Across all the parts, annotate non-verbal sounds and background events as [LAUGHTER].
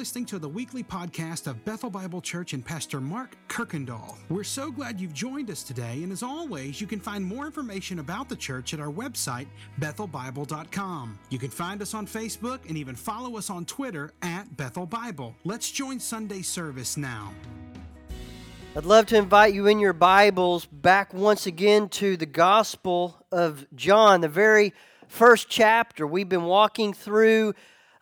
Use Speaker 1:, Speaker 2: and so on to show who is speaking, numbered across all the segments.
Speaker 1: listening to the weekly podcast of Bethel Bible Church and Pastor Mark Kirkendall. We're so glad you've joined us today, and as always, you can find more information about the church at our website, bethelbible.com. You can find us on Facebook and even follow us on Twitter at Bethel Bible. Let's join Sunday service now.
Speaker 2: I'd love to invite you in your Bibles back once again to the Gospel of John, the very first chapter. We've been walking through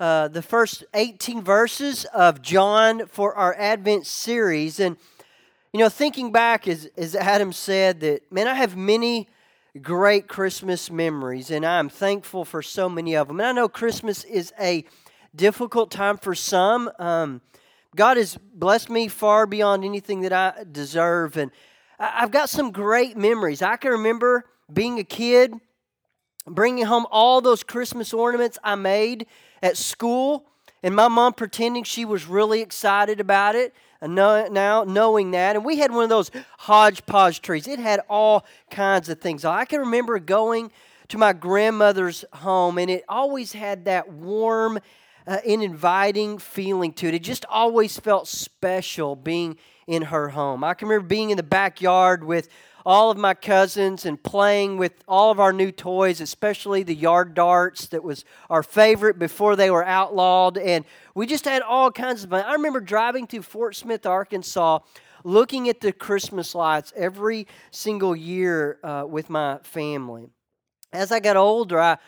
Speaker 2: uh, the first 18 verses of John for our Advent series. And, you know, thinking back, as, as Adam said, that, man, I have many great Christmas memories, and I'm thankful for so many of them. And I know Christmas is a difficult time for some. Um, God has blessed me far beyond anything that I deserve. And I've got some great memories. I can remember being a kid, bringing home all those Christmas ornaments I made at school, and my mom pretending she was really excited about it. And now knowing that, and we had one of those hodgepodge trees. It had all kinds of things. I can remember going to my grandmother's home, and it always had that warm uh, and inviting feeling to it. It just always felt special being in her home. I can remember being in the backyard with all of my cousins and playing with all of our new toys, especially the yard darts that was our favorite before they were outlawed. And we just had all kinds of fun. I remember driving to Fort Smith, Arkansas, looking at the Christmas lights every single year uh, with my family. As I got older, I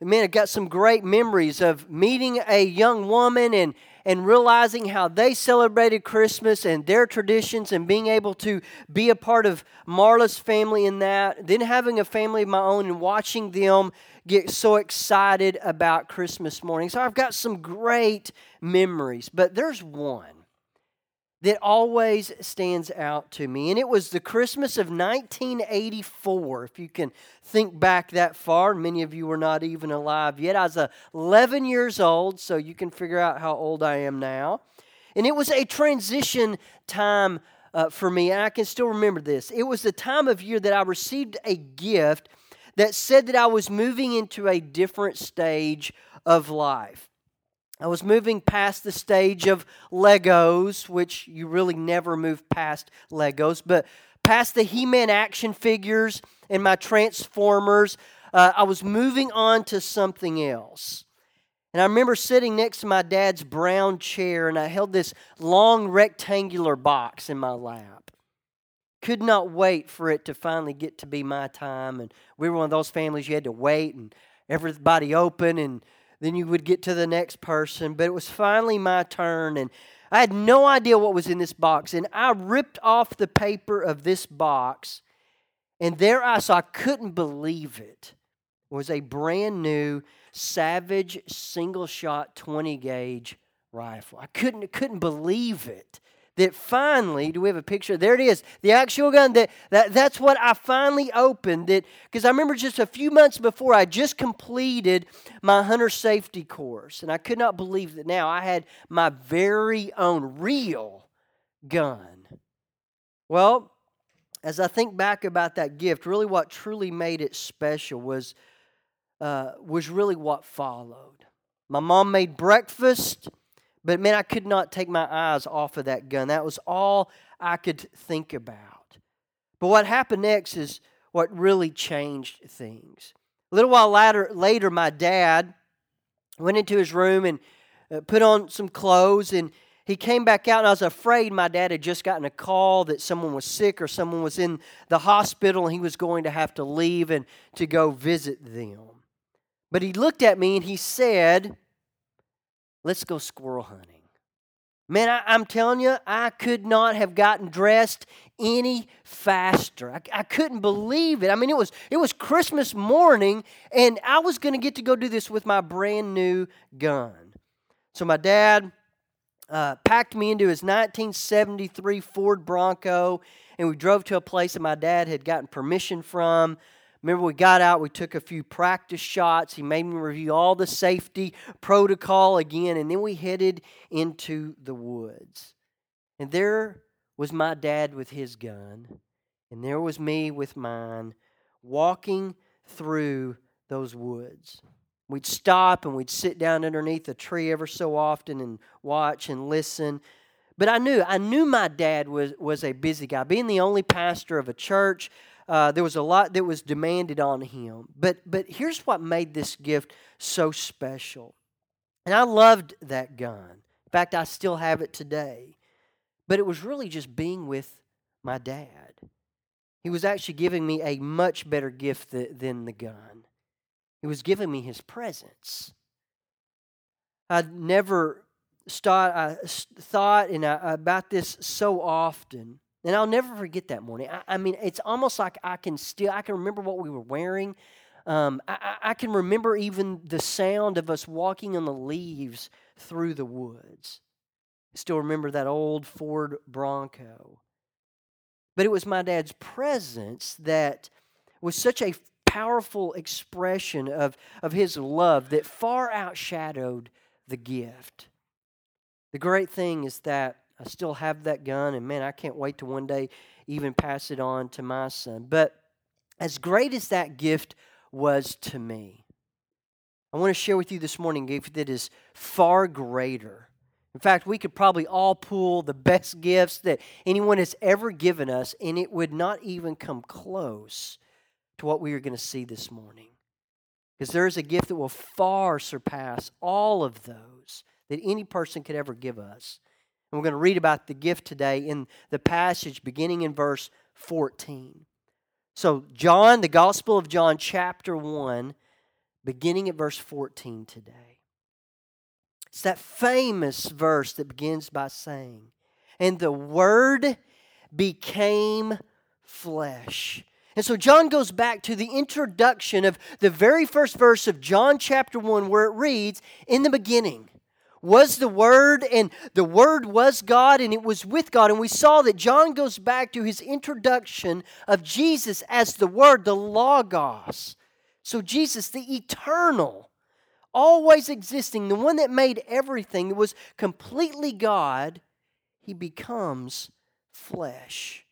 Speaker 2: man, I got some great memories of meeting a young woman and and realizing how they celebrated Christmas and their traditions and being able to be a part of Marla's family in that, then having a family of my own and watching them get so excited about Christmas morning. So I've got some great memories, but there's one that always stands out to me. And it was the Christmas of 1984. If you can think back that far, many of you were not even alive yet. I was 11 years old, so you can figure out how old I am now. And it was a transition time uh, for me, and I can still remember this. It was the time of year that I received a gift that said that I was moving into a different stage of life. I was moving past the stage of Legos, which you really never move past Legos, but past the He Man action figures and my Transformers. Uh, I was moving on to something else. And I remember sitting next to my dad's brown chair, and I held this long rectangular box in my lap. Could not wait for it to finally get to be my time. And we were one of those families you had to wait and everybody open and then you would get to the next person. But it was finally my turn, and I had no idea what was in this box. And I ripped off the paper of this box, and there I saw, I couldn't believe it, was a brand new Savage single shot 20 gauge rifle. I couldn't, couldn't believe it that finally, do we have a picture? There it is, the actual gun. That, that that's what I finally opened. That because I remember just a few months before I just completed my hunter safety course, and I could not believe that now I had my very own real gun. Well, as I think back about that gift, really what truly made it special was uh, was really what followed. My mom made breakfast. But man, I could not take my eyes off of that gun. That was all I could think about. But what happened next is what really changed things. A little while later, later my dad went into his room and uh, put on some clothes and he came back out and I was afraid my dad had just gotten a call that someone was sick or someone was in the hospital and he was going to have to leave and to go visit them. But he looked at me and he said, Let's go squirrel hunting. Man, I, am telling you, I could not have gotten dressed any faster. I, I couldn't believe it. I mean, it was it was Christmas morning, and I was going to get to go do this with my brand new gun. So my dad uh, packed me into his 1973 Ford Bronco, and we drove to a place that my dad had gotten permission from. Remember, we got out, we took a few practice shots. He made me review all the safety protocol again, and then we headed into the woods. And there was my dad with his gun, and there was me with mine, walking through those woods. We'd stop and we'd sit down underneath a tree ever so often and watch and listen. But I knew, I knew my dad was, was a busy guy. Being the only pastor of a church, uh, there was a lot that was demanded on him. But, but here's what made this gift so special. And I loved that gun. In fact, I still have it today. But it was really just being with my dad. He was actually giving me a much better gift th- than the gun. He was giving me his presence. I'd never start, I thought and I, about this so often, and I'll never forget that morning. I, I, mean, it's almost like I can still, I can remember what we were wearing. Um, I, I can remember even the sound of us walking on the leaves through the woods. I still remember that old Ford Bronco. But it was my dad's presence that was such a powerful expression of, of his love that far outshadowed the gift. The great thing is that I still have that gun, and man, I can't wait to one day even pass it on to my son. But as great as that gift was to me, I want to share with you this morning a gift that is far greater. In fact, we could probably all pull the [LAUGHS] best gifts that anyone has ever given us, and it would not even come close to what we are going to see this morning. Because there is a gift that will far surpass all of those that any person could ever give us. And we're going to read about the gift today in the passage beginning in verse 14. So, John, the Gospel of John, chapter 1, beginning at verse 14 today. It's that famous verse that begins by saying, And the Word became flesh and so John goes back to the introduction of the very first verse of John chapter 1, where it reads, In the beginning was the Word, and the Word was God, and it was with God. And we saw that John goes back to his introduction of Jesus as the Word, the Logos. So Jesus, the eternal, always existing, the one that made everything, that was completely God, he becomes flesh.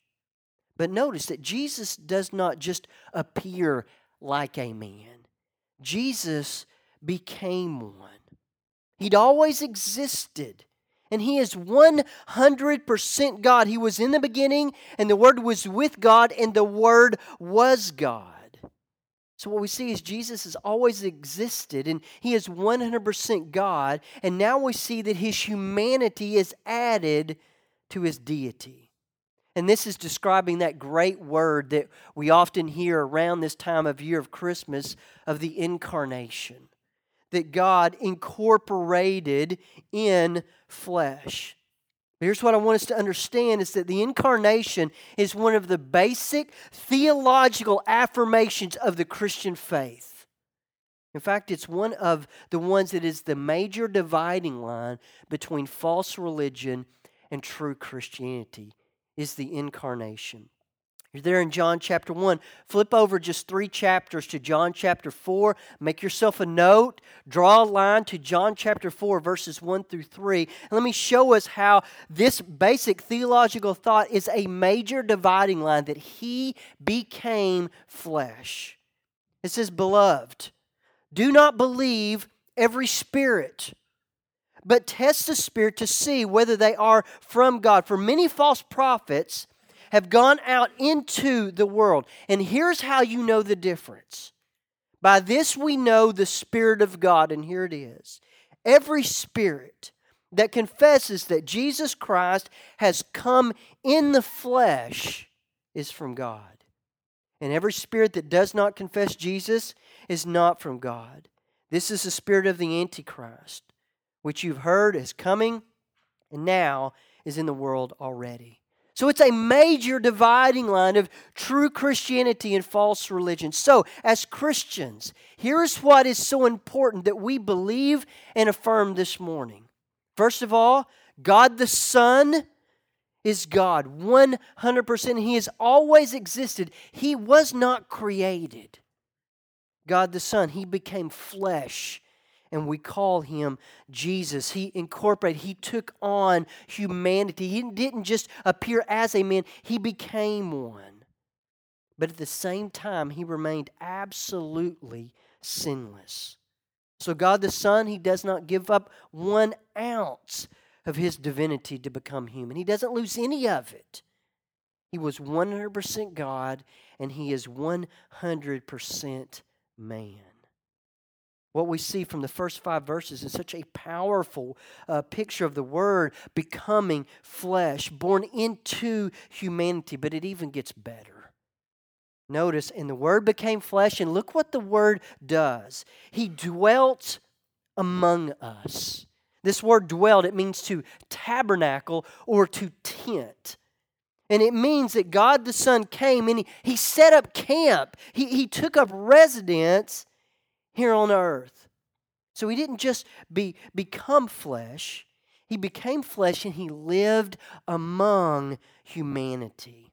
Speaker 2: But notice that Jesus does not just appear like a man, Jesus became one. He'd always existed. And he is 100% God. He was in the beginning, and the Word was with God, and the Word was God. So, what we see is Jesus has always existed, and he is 100% God. And now we see that his humanity is added to his deity. And this is describing that great word that we often hear around this time of year of Christmas of the incarnation. That God incorporated in flesh. Here's what I want us to understand is that the incarnation is one of the basic theological affirmations of the Christian faith. In fact, it's one of the ones that is the major dividing line between false religion and true Christianity is the incarnation. You're there in John chapter 1. Flip over just three chapters to John chapter 4. Make yourself a note. Draw a line to John chapter 4, verses 1 through 3. And let me show us how this basic theological thought is a major dividing line that he became flesh. It says, Beloved, do not believe every spirit but test the Spirit to see whether they are from God. For many false prophets have gone out into the world. And here's how you know the difference. By this we know the Spirit of God, and here it is. Every spirit that confesses that Jesus Christ has come in the flesh is from God. And every spirit that does not confess Jesus is not from God. This is the spirit of the Antichrist which you've heard is coming and now is in the world already. So it's a major dividing line of true Christianity and false religion. So, as Christians, here's what is so important that we believe and affirm this morning. First of all, God the Son is God 100%. He has always existed, He was not created. God the Son, He became flesh and we call him Jesus. He incorporated, he took on humanity. He didn't just appear as a man, he became one. But at the same time, he remained absolutely sinless. So, God the Son, He does not give up one ounce of His divinity to become human. He doesn't lose any of it. He was 100% God and He is 100% man. What we see from the first five verses is such a powerful uh, picture of the Word becoming flesh, born into humanity, but it even gets better. Notice, and the Word became flesh, and look what the Word does. He dwelt among us. This word dwelled, it means to tabernacle or to tent. And it means that God the Son came and he, he set up camp. He, he took up residence here on earth. So he didn't just be, become flesh, he became flesh and he lived among humanity.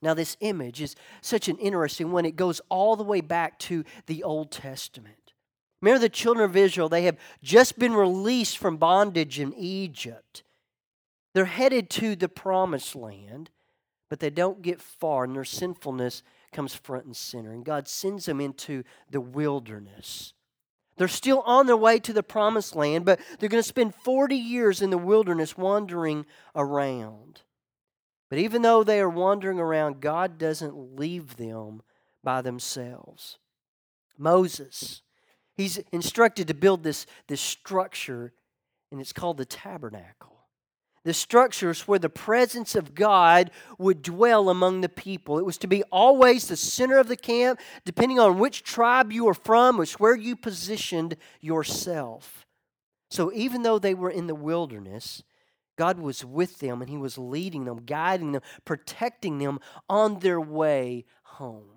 Speaker 2: Now, this image is such an interesting one. It goes all the way back to the Old Testament. Remember the children of Israel, they have just been released from bondage in Egypt. They're headed to the promised land, but they don't get far, and their sinfulness comes front and center. And God sends them into the wilderness. They're still on their way to the promised land, but they're going to spend 40 years in the wilderness wandering around. But even though they are wandering around, God doesn't leave them by themselves. Moses, he's instructed to build this, this structure, and it's called the tabernacle. The structures where the presence of God would dwell among the people. It was to be always the center of the camp, depending on which tribe you were from, which where you positioned yourself. So even though they were in the wilderness, God was with them and He was leading them, guiding them, protecting them on their way home.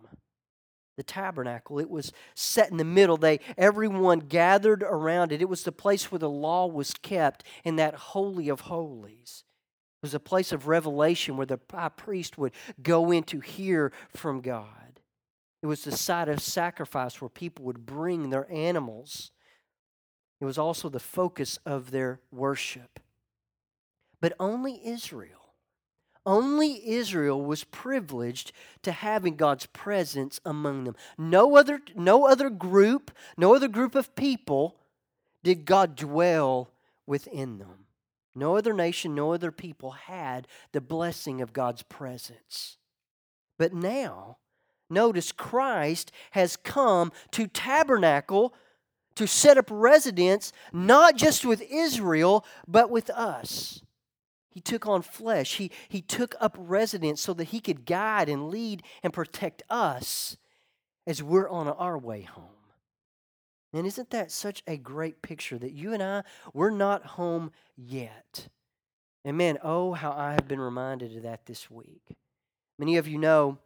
Speaker 2: The tabernacle, it was set in the middle. They everyone gathered around it. It was the place where the law was kept in that holy of holies. It was a place of revelation where the high priest would go in to hear from God. It was the site of sacrifice where people would bring their animals. It was also the focus of their worship but only Israel. Only Israel was privileged to having God's presence among them. No other, no other group, no other group of people did God dwell within them. No other nation, no other people had the blessing of God's presence. But now, notice Christ has come to tabernacle, to set up residence, not just with Israel, but with us. He took on flesh. He, he took up residence so that he could guide and lead and protect us as we're on our way home. And isn't that such a great picture that you and I, we're not home yet? And man, oh, how I have been reminded of that this week. Many of you know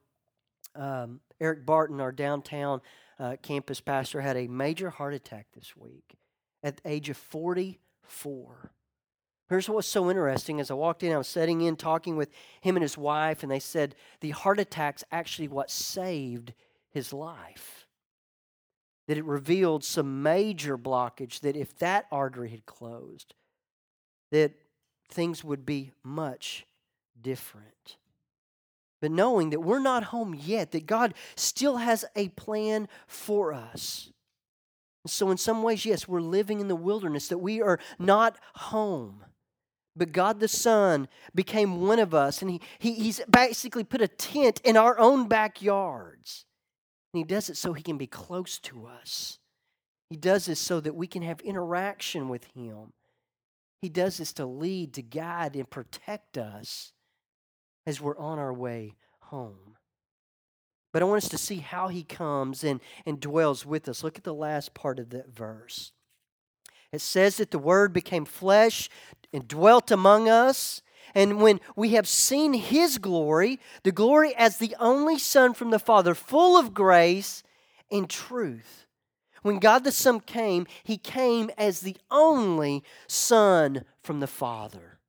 Speaker 2: um, Eric Barton, our downtown uh, campus pastor, had a major heart attack this week at the age of 44. Here's what's so interesting. As I walked in, I was sitting in talking with him and his wife, and they said the heart attack's actually what saved his life. That it revealed some major blockage, that if that artery had closed, that things would be much different. But knowing that we're not home yet, that God still has a plan for us. So, in some ways, yes, we're living in the wilderness, that we are not home. But God the Son became one of us, and he, he, He's basically put a tent in our own backyards. And He does it so He can be close to us. He does this so that we can have interaction with Him. He does this to lead, to guide, and protect us as we're on our way home. But I want us to see how He comes and, and dwells with us. Look at the last part of that verse. It says that the Word became flesh and dwelt among us. And when we have seen His glory, the glory as the only Son from the Father, full of grace and truth. When God the Son came, He came as the only Son from the Father,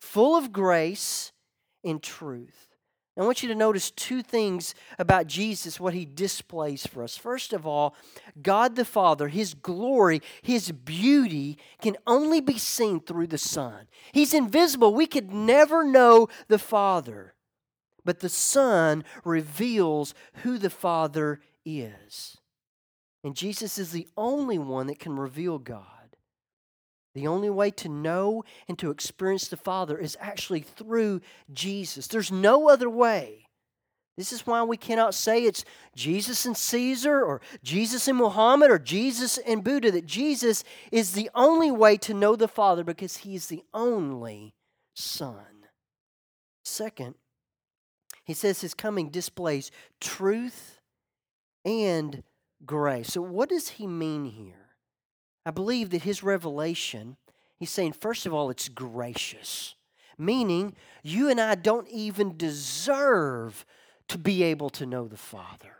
Speaker 2: full of grace and truth. I want you to notice two things about Jesus, what he displays for us. First of all, God the Father, his glory, his beauty can only be seen through the Son. He's invisible. We could never know the Father. But the Son reveals who the Father is. And Jesus is the only one that can reveal God. The only way to know and to experience the Father is actually through Jesus. There's no other way. This is why we cannot say it's Jesus and Caesar or Jesus and Muhammad or Jesus and Buddha, that Jesus is the only way to know the Father because he is the only Son. Second, he says his coming displays truth and grace. So, what does he mean here? I believe that his revelation, he's saying, first of all, it's gracious, meaning you and I don't even deserve to be able to know the Father.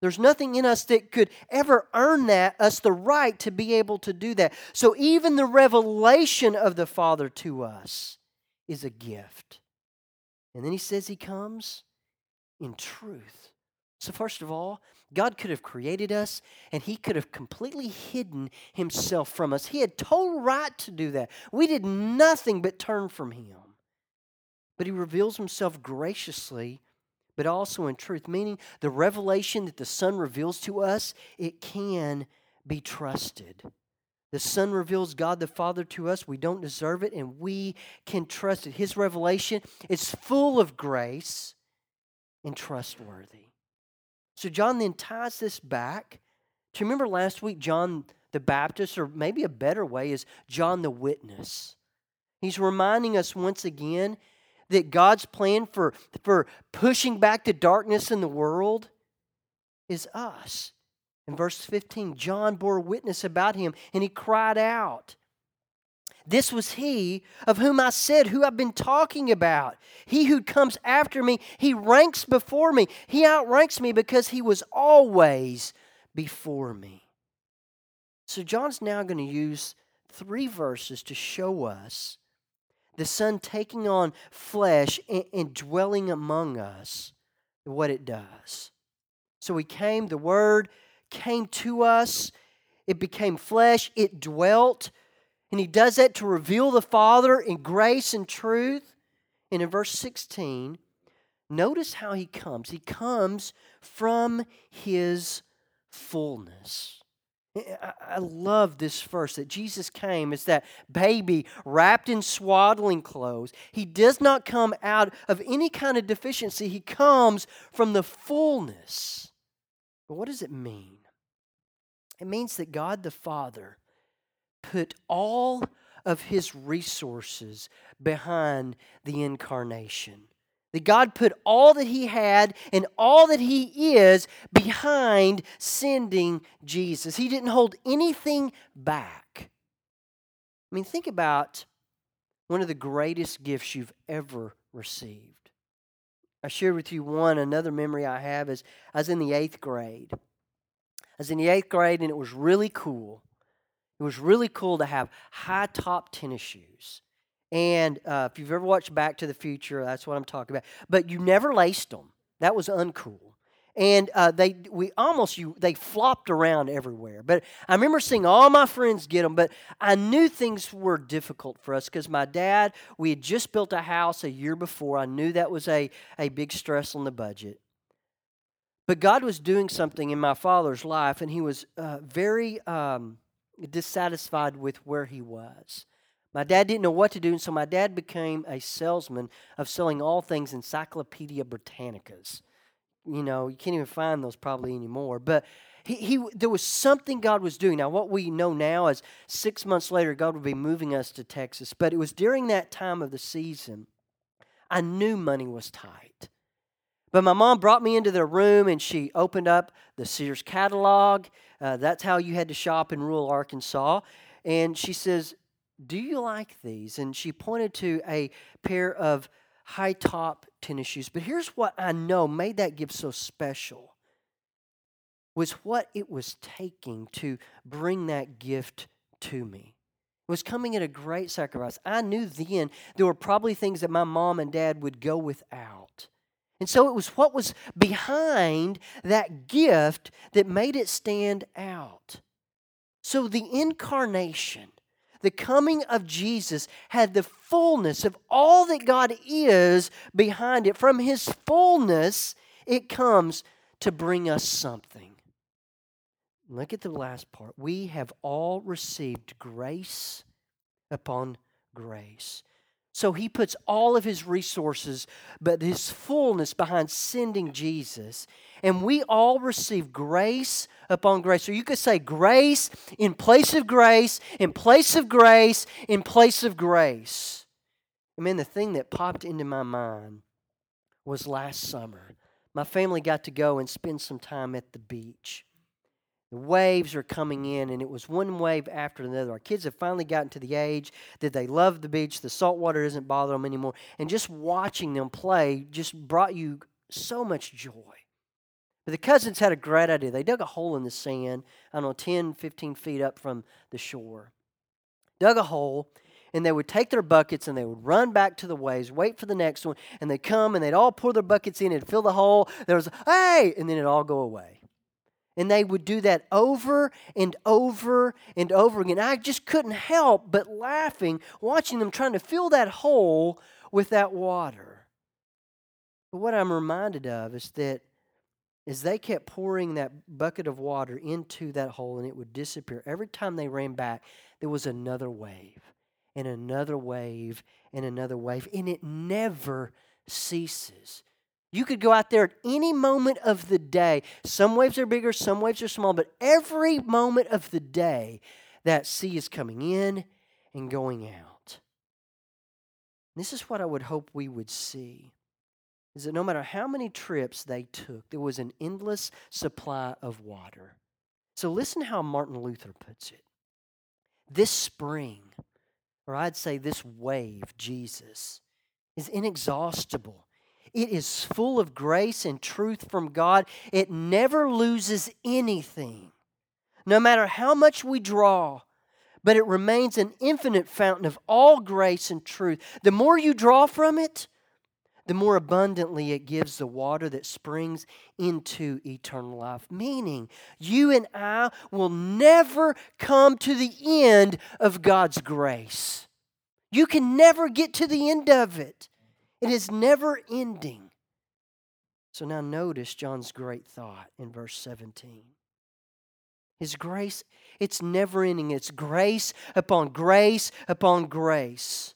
Speaker 2: There's nothing in us that could ever earn that, us the right to be able to do that. So even the revelation of the Father to us is a gift. And then he says he comes in truth. So, first of all, God could have created us and He could have completely hidden Himself from us. He had total right to do that. We did nothing but turn from Him. But He reveals Himself graciously, but also in truth, meaning the revelation that the Son reveals to us, it can be trusted. The Son reveals God the Father to us. We don't deserve it, and we can trust it. His revelation is full of grace and trustworthy. So John then ties this back. Do you remember last week, John the Baptist, or maybe a better way is John the Witness? He's reminding us once again that God's plan for, for pushing back the darkness in the world is us. In verse 15, John bore witness about him and he cried out, this was he of whom I said, who I've been talking about. He who comes after me, he ranks before me. He outranks me because he was always before me. So, John's now going to use three verses to show us the Son taking on flesh and, dwelling among us, what it does. So, he came, the Word came to us, it became flesh, it dwelt and he does that to reveal the Father in grace and truth. And in verse 16, notice how he comes. He comes from his fullness. I love this verse that Jesus came as that baby wrapped in swaddling clothes. He does not come out of any kind of deficiency, he comes from the fullness. But what does it mean? It means that God the Father put all of his resources behind the incarnation. That God put all that he had and all that he is behind sending Jesus. He didn't hold anything back. I mean, think about one of the greatest gifts you've ever received. I shared with you one, another memory I have is I was in the eighth grade. I was in the eighth grade and it was really cool. It was really cool to have high top tennis shoes. And uh, if you've ever watched Back to the Future, that's what I'm talking about. But you never laced them. That was uncool. And uh, they we almost you they flopped around everywhere. But I remember seeing all my friends get them. But I knew things were difficult for us because my dad we had just built a house a year before. I knew that was a a big stress on the budget. But God was doing something in my father's life, and he was uh, very um, dissatisfied with where he was. My dad didn't know what to do, and so my dad became a salesman of selling all things Encyclopedia Britannicas. You know, you can't even find those probably anymore. But he, he, there was something God was doing. Now, what we know now is six months later, God would be moving us to Texas. But it was during that time of the season, I knew money was tight. But my mom brought me into the room and she opened up the Sears catalog. Uh, that's how you had to shop in rural Arkansas. And she says, Do you like these? And she pointed to a pair of high top tennis shoes. But here's what I know made that gift so special was what it was taking to bring that gift to me. It was coming at a great sacrifice. I knew then there were probably things that my mom and dad would go without. And so it was what was behind that gift that made it stand out. So the incarnation, the coming of Jesus, had the fullness of all that God is behind it. From his fullness, it comes to bring us something. Look at the last part. We have all received grace upon grace. So he puts all of his resources, but his fullness behind sending Jesus. And we all receive grace upon grace. So you could say grace in place of grace, in place of grace, in place of grace. I mean, the thing that popped into my mind was last summer. My family got to go and spend some time at the beach. The waves are coming in, and it was one wave after another. Our kids have finally gotten to the age that they love the beach. The salt water doesn't bother them anymore. And just watching them play just brought you so much joy. But the cousins had a great idea. They dug a hole in the sand, I don't know, 10, 15 feet up from the shore. Dug a hole, and they would take their buckets and they would run back to the waves, wait for the next one, and they'd come and they'd all pour their buckets in and fill the hole. There was, hey, and then it'd all go away. And they would do that over and over and over again. I just couldn't help but laughing watching them trying to fill that hole with that water. But what I'm reminded of is that as they kept pouring that bucket of water into that hole and it would disappear, every time they ran back, there was another wave and another wave and another wave. And it never ceases. You could go out there at any moment of the day. Some waves are bigger, some waves are small, but every moment of the day, that sea is coming in and going out. This is what I would hope we would see is that no matter how many trips they took, there was an endless supply of water. So listen how Martin Luther puts it. This spring, or I'd say this wave, Jesus, is inexhaustible. It is full of grace and truth from God. It never loses anything, no matter how much we draw, but it remains an infinite fountain of all grace and truth. The more you draw from it, the more abundantly it gives the water that springs into eternal life. Meaning, you and I will never come to the end of God's grace. You can never get to the end of it. It is never ending. So now notice John's great thought in verse 17. His grace, it's never ending. It's grace upon grace upon grace.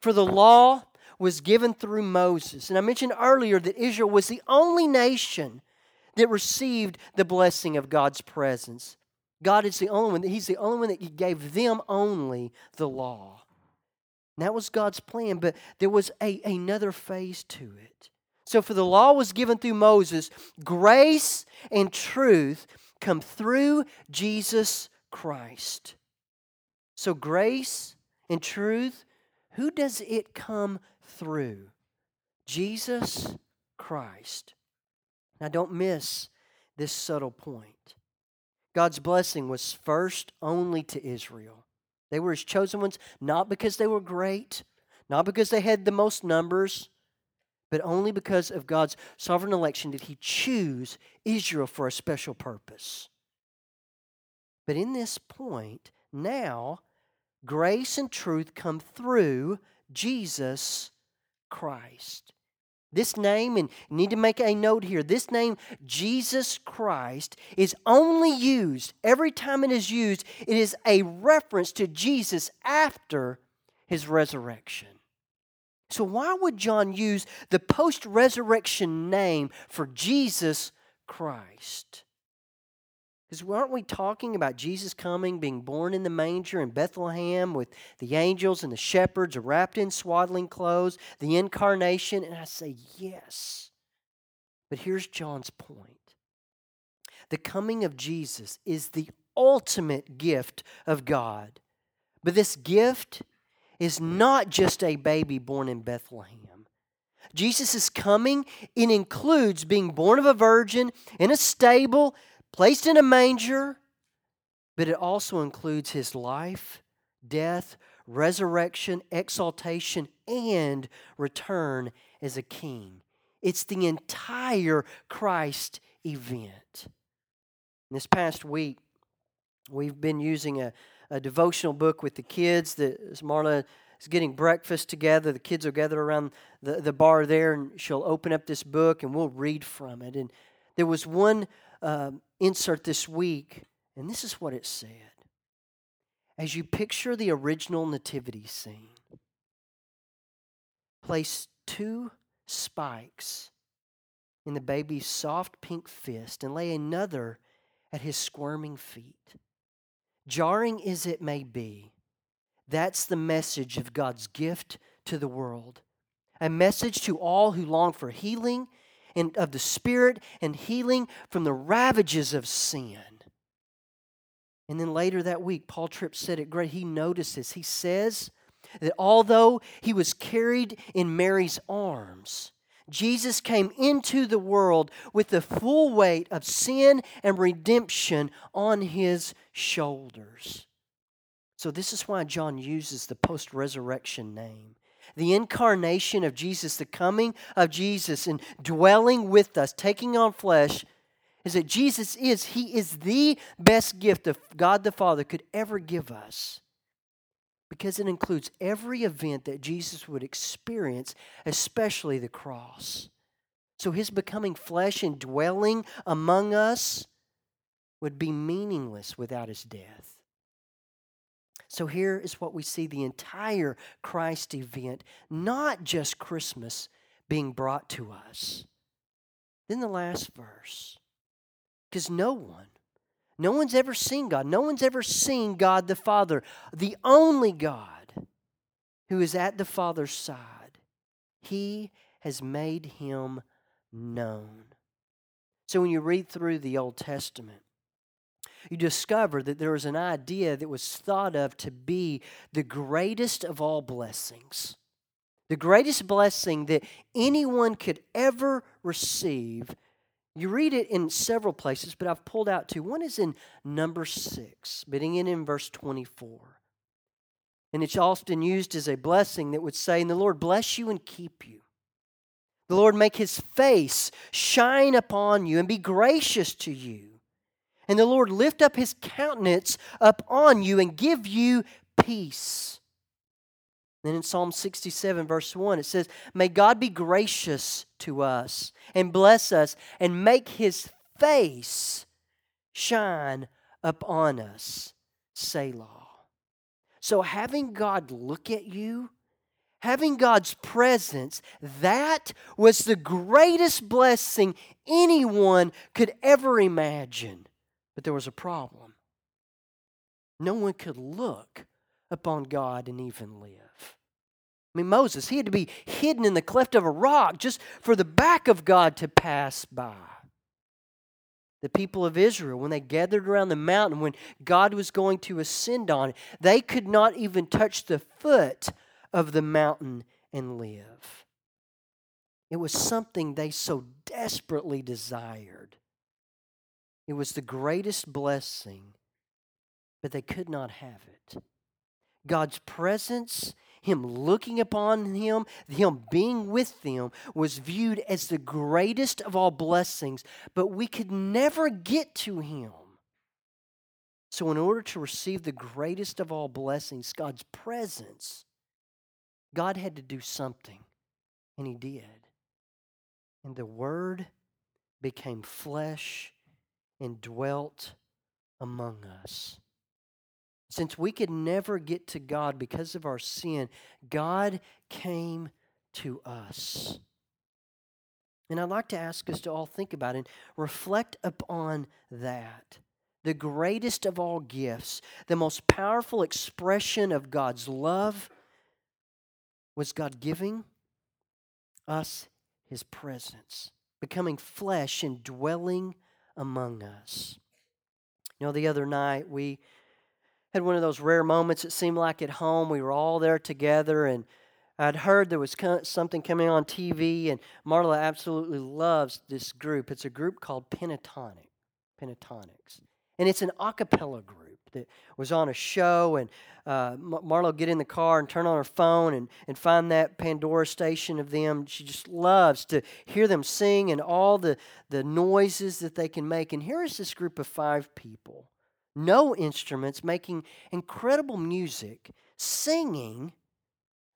Speaker 2: For the law was given through Moses. And I mentioned earlier that Israel was the only nation that received the blessing of God's presence. God is the only one, He's the only one that gave them only the law. That was God's plan, but there was a, another phase to it. So, for the law was given through Moses, grace and truth come through Jesus Christ. So, grace and truth, who does it come through? Jesus Christ. Now, don't miss this subtle point. God's blessing was first only to Israel. They were his chosen ones not because they were great, not because they had the most numbers, but only because of God's sovereign election did he choose Israel for a special purpose. But in this point, now grace and truth come through Jesus Christ. This name, and you need to make a note here this name, Jesus Christ, is only used, every time it is used, it is a reference to Jesus after his resurrection. So, why would John use the post resurrection name for Jesus Christ? Because aren't we talking about Jesus coming, being born in the manger in Bethlehem with the angels and the shepherds wrapped in swaddling clothes, the incarnation? And I say, yes. But here's John's point the coming of Jesus is the ultimate gift of God. But this gift is not just a baby born in Bethlehem. Jesus' is coming, it includes being born of a virgin in a stable placed in a manger, but it also includes his life, death, resurrection, exaltation, and return as a king. It's the entire Christ event. This past week, we've been using a, a devotional book with the kids that Marla is getting breakfast together. The kids will gather around the, the bar there, and she'll open up this book and we'll read from it. And there was one um, insert this week And this is what it said. As you picture the original nativity scene, place two spikes in the baby's soft pink fist and lay another at his squirming feet. Jarring as it may be, that's the message of God's gift to the world. A message to all who long for healing and of the Spirit and healing from the ravages of sin. And then later that week, Paul Tripp said it great. He notices, he says that although he was carried in Mary's arms, Jesus came into the world with the full weight of sin and redemption on his shoulders. So, this is why John uses the post resurrection name. The incarnation of Jesus, the coming of Jesus and dwelling with us, taking on flesh, is that Jesus is, He is the best gift that God the Father could ever give us because it includes every event that Jesus would experience, especially the cross. So his becoming flesh and dwelling among us would be meaningless without his death. So here is what we see the entire Christ event, not just Christmas, being brought to us. Then the last verse. Because no one, no one's ever seen God. No one's ever seen God the Father, the only God who is at the Father's side. He has made him known. So when you read through the Old Testament, you discover that there was an idea that was thought of to be the greatest of all blessings. The greatest blessing that anyone could ever receive you read it in several places, but I've pulled out two. One is in Numbers six, beginning in verse 24. And it's often used as a blessing that would say, And the Lord bless you and keep you. The Lord make his face shine upon you and be gracious to you. And the Lord lift up his countenance upon you and give you peace. Then in Psalm 67, verse 1, it says, May God be gracious to us and bless us and make his face shine upon us. Selah. So having God look at you, having God's presence, that was the greatest blessing anyone could ever imagine. But there was a problem. No one could look upon God and even live. I mean, Moses, he had to be hidden in the cleft of a rock just for the back of God to pass by. The people of Israel, when they gathered around the mountain, when God was going to ascend on it, they could not even touch the foot of the mountain and live. It was something they so desperately desired. It was the greatest blessing, but they could not have it. God's presence him looking upon him, him being with them, was viewed as the greatest of all blessings, but we could never get to him. So, in order to receive the greatest of all blessings, God's presence, God had to do something, and he did. And the Word became flesh and dwelt among us. Since we could never get to God because of our sin, God came to us. And I'd like to ask us to all think about and reflect upon that. The greatest of all gifts, the most powerful expression of God's love was God giving us his presence, becoming flesh and dwelling among us. You know, the other night we had one of those rare moments it seemed like at home we were all there together and I'd heard there was something coming on TV, and Marla absolutely loves this group. It's a group called Pentatonic, Pentatonix, and it's an a cappella group that was on a show. And uh, Marla get in the car and turn on her phone and, and find that Pandora station of them. She just loves to hear them sing and all the the noises that they can make. And here is this group of five people no instruments, making incredible music, singing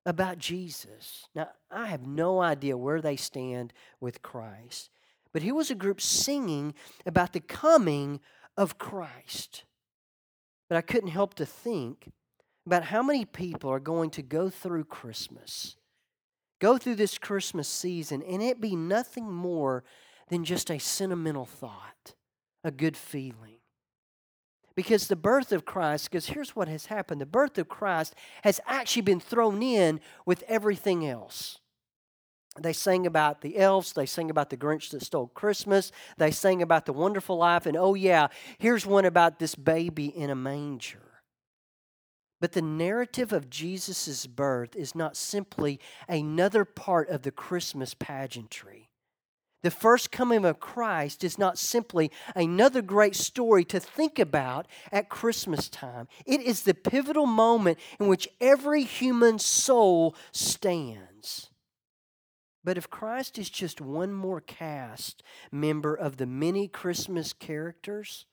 Speaker 2: about Jesus. Now, I have no idea where they stand with Christ, but here was a group singing about the coming of Christ. But I couldn't help to think about how many people are going to go through Christmas, go through this Christmas season, and it be nothing more than just a sentimental thought, a good feeling. Because the birth of Christ, because here's what has happened the birth of Christ has actually been thrown in with everything else. They sing about the elves. They sing about the Grinch that stole Christmas. They sing about the wonderful life. And oh, yeah, here's one about this baby in a manger. But the narrative of Jesus' birth is not simply another part of the Christmas pageantry. The first coming of Christ is not simply another great story to think about at Christmas time. It is the pivotal moment in which every human soul stands. But if Christ is just one more cast member of the many Christmas characters,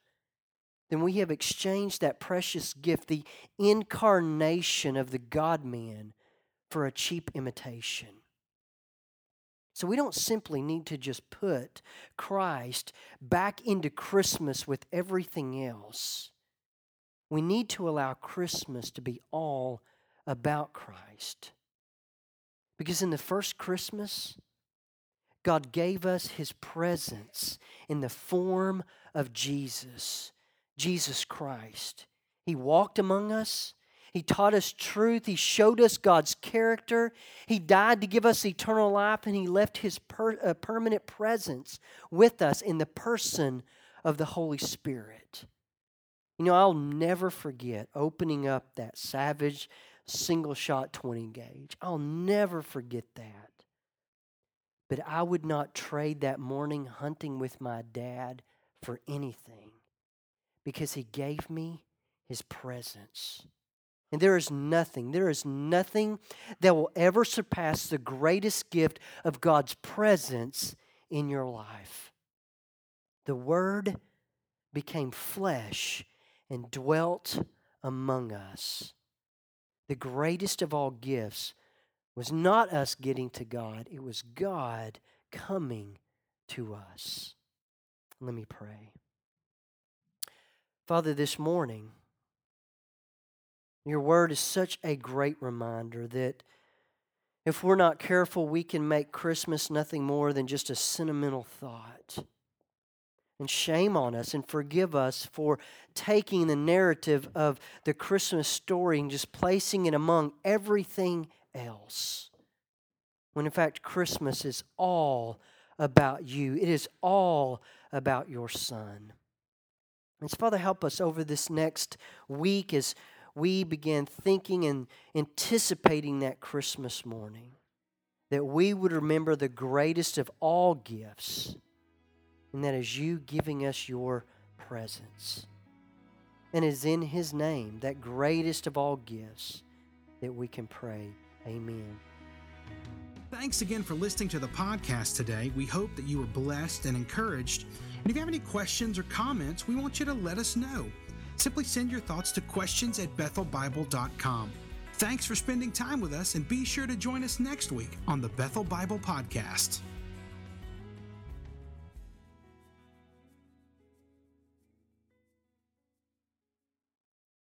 Speaker 2: then we have exchanged that precious gift, the incarnation of the God man, for a cheap imitation. So we don't simply need to just put Christ back into Christmas with everything else. We need to allow Christmas to be all about Christ. Because in the first Christmas, God gave us his presence in the form of Jesus, Jesus Christ. He walked among us. He taught us truth. He showed us God's character. He died to give us eternal life, and He left His per, uh, permanent presence with us in the person of the Holy Spirit. You know, I'll never forget opening up that savage single shot 20 gauge. I'll never forget that. But I would not trade that morning hunting with my dad for anything because he gave me his presence. And there is nothing, there is nothing that will ever surpass the greatest gift of God's presence in your life. The Word became flesh and dwelt among us. The greatest of all gifts was not us getting to God, it was God coming to us. Let me pray. Father, this morning, your word is such a great reminder that if we're not careful, we can make Christmas nothing more than just a sentimental thought. And shame on us and forgive us for taking the narrative of the Christmas story and just placing it among everything else. When in fact, Christmas is all about you, it is all about your Son. And so, Father, help us over this next week as we begin thinking and anticipating that Christmas morning, that we would remember the greatest of all gifts, and that is you giving us your presence. And it is in His name, that greatest of all gifts, that we can pray. Amen.
Speaker 1: Thanks again for listening to the podcast today. We hope that you were blessed and encouraged. And if you have any questions or comments, we want you to let us know simply send your thoughts to questions at bethelbible.com. Thanks for spending time with us, and be sure to join us next week on the Bethel Bible Podcast.